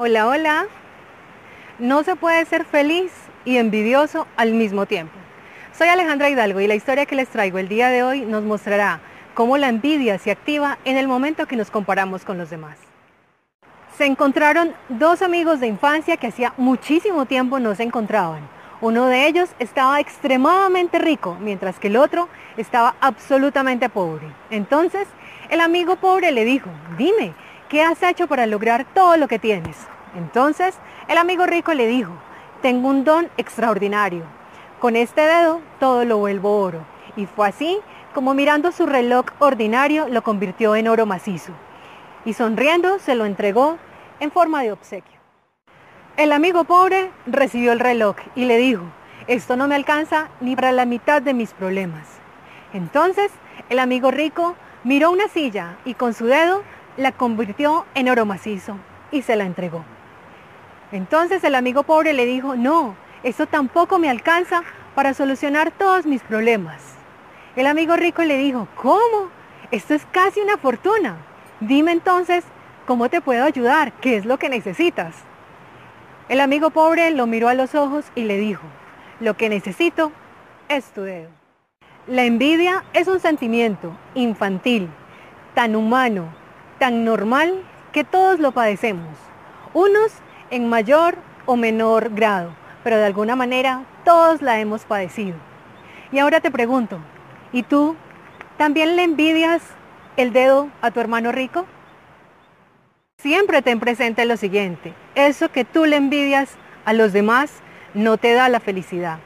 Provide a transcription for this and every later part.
Hola, hola. No se puede ser feliz y envidioso al mismo tiempo. Soy Alejandra Hidalgo y la historia que les traigo el día de hoy nos mostrará cómo la envidia se activa en el momento que nos comparamos con los demás. Se encontraron dos amigos de infancia que hacía muchísimo tiempo no se encontraban. Uno de ellos estaba extremadamente rico, mientras que el otro estaba absolutamente pobre. Entonces, el amigo pobre le dijo, dime, ¿qué has hecho para lograr todo lo que tienes? Entonces el amigo rico le dijo, tengo un don extraordinario. Con este dedo todo lo vuelvo oro. Y fue así como mirando su reloj ordinario lo convirtió en oro macizo. Y sonriendo se lo entregó en forma de obsequio. El amigo pobre recibió el reloj y le dijo, esto no me alcanza ni para la mitad de mis problemas. Entonces el amigo rico miró una silla y con su dedo la convirtió en oro macizo y se la entregó. Entonces el amigo pobre le dijo, no, eso tampoco me alcanza para solucionar todos mis problemas. El amigo rico le dijo, ¿cómo? Esto es casi una fortuna. Dime entonces, ¿cómo te puedo ayudar? ¿Qué es lo que necesitas? El amigo pobre lo miró a los ojos y le dijo, lo que necesito es tu dedo. La envidia es un sentimiento infantil, tan humano, tan normal que todos lo padecemos, unos en mayor o menor grado, pero de alguna manera todos la hemos padecido. Y ahora te pregunto, ¿y tú también le envidias el dedo a tu hermano rico? Siempre ten presente lo siguiente, eso que tú le envidias a los demás no te da la felicidad.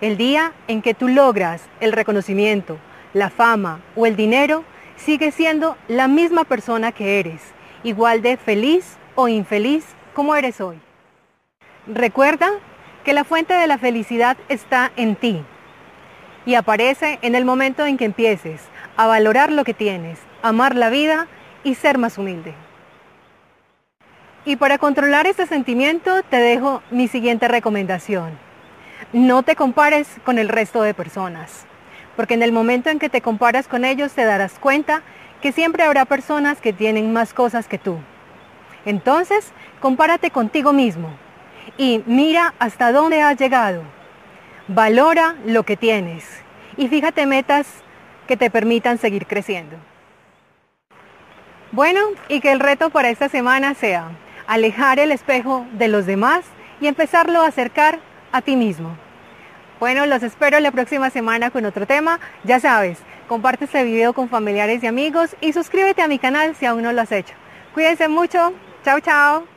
El día en que tú logras el reconocimiento, la fama o el dinero, sigues siendo la misma persona que eres, igual de feliz o infeliz como eres hoy. Recuerda que la fuente de la felicidad está en ti y aparece en el momento en que empieces a valorar lo que tienes, amar la vida y ser más humilde. Y para controlar este sentimiento te dejo mi siguiente recomendación. No te compares con el resto de personas porque en el momento en que te comparas con ellos te darás cuenta que siempre habrá personas que tienen más cosas que tú. Entonces, compárate contigo mismo y mira hasta dónde has llegado. Valora lo que tienes y fíjate metas que te permitan seguir creciendo. Bueno, y que el reto para esta semana sea alejar el espejo de los demás y empezarlo a acercar a ti mismo. Bueno, los espero la próxima semana con otro tema. Ya sabes, comparte este video con familiares y amigos y suscríbete a mi canal si aún no lo has hecho. Cuídense mucho. Chao, chao.